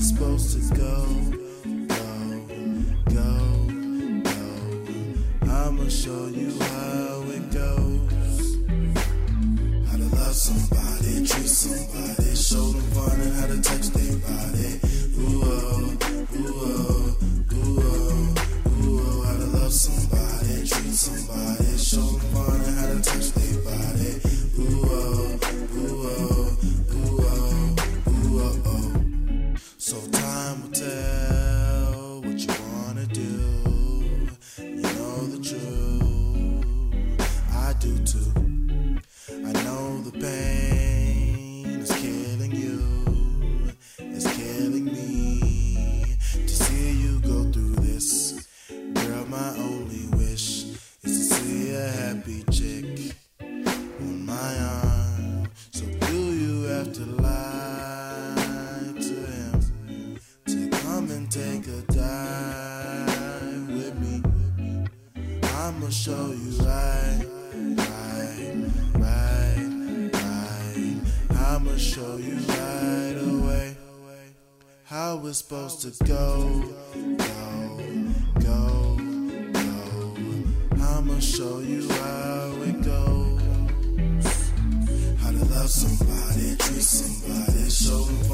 supposed to go, go, show you how it goes. How to love somebody, treat somebody, show them fun and how to touch their body. Ooh oh, ooh oh, ooh oh, ooh oh. How to love somebody, treat somebody, show them fun and how to touch their body. Ooh oh, ooh oh, ooh oh, ooh oh, oh. So time will tell what you wanna do. Truth, I do too. I'ma show you right, right, right, right. I'ma show you right away how it's supposed to go, go, go, go. I'ma show you how it goes. How to love somebody, treat somebody, show them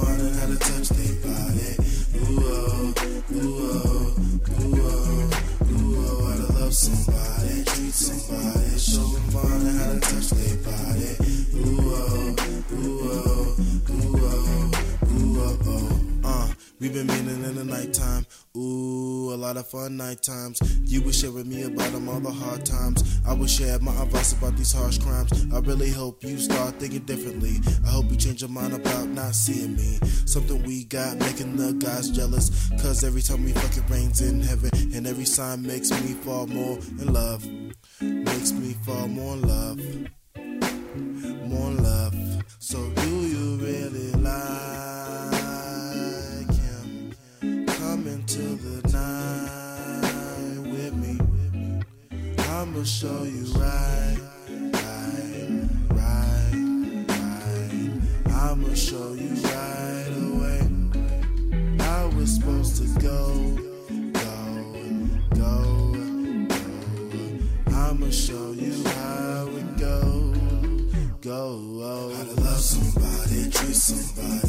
treat somebody, show them how to touch their body. Ooh oh, we've been meeting in the nighttime. Ooh, a lot of fun night times. You share with me about them all the hard times. I would share my advice about these harsh crimes. I really hope you start thinking differently. I hope you change your mind about not seeing me. Something we got making the guys jealous. Cause every time we fuck it rains in heaven. And every sign makes me fall more in love. Makes me fall more in love. More in love. So you I'ma show you right, right, right, right. I'ma show you right away how it's supposed to go, go, go, go. I'ma show you how it goes, go. How to love somebody, treat somebody.